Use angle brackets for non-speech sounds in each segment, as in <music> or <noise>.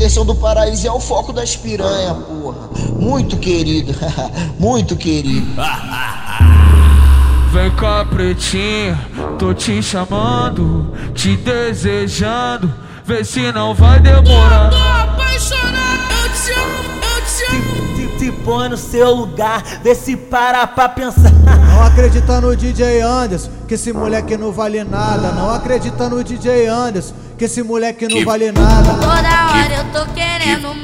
Anderson do Paraíso é o foco das piranha, porra. Muito querido, <laughs> muito querido. Vem cá, pretinha, tô te chamando, te desejando, vê se não vai demorar. Eu tô apaixonado, eu te amo, eu te amo. Se, se põe no seu lugar, vê se para pra pensar. Não acredita no DJ Anderson, que esse moleque não vale nada. Não acredita no DJ Anderson, que esse moleque não vale nada. Toda hora eu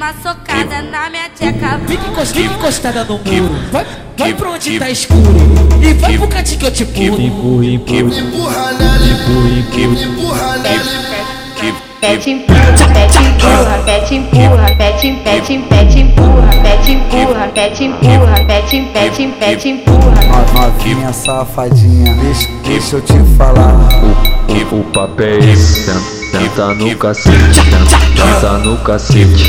uma socada na minha tcheca. Fica encost- fica encostada no muro. Vai, vai pra onde tá escuro. E vai pro cantinho que eu te pulo. Empurra, empurra, Empurra nela, empurra, empurra. Pet empurra, pet empurra, pet empurra, pet pet pet empurra, pet empurra, pet empurra, pet pet pet empurra. Novinha safadinha, deixa, deixa eu te falar. O, o papel é esse, senta, no cacete, senta no cacete,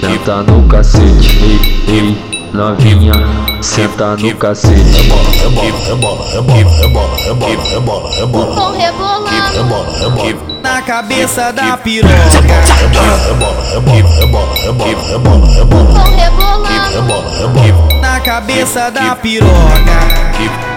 senta no cacete, ei, ei, novinha, senta no cacete. Vão rebolando. Na cabeça da piroca. Vão rebolando. Na cabeça da piroca.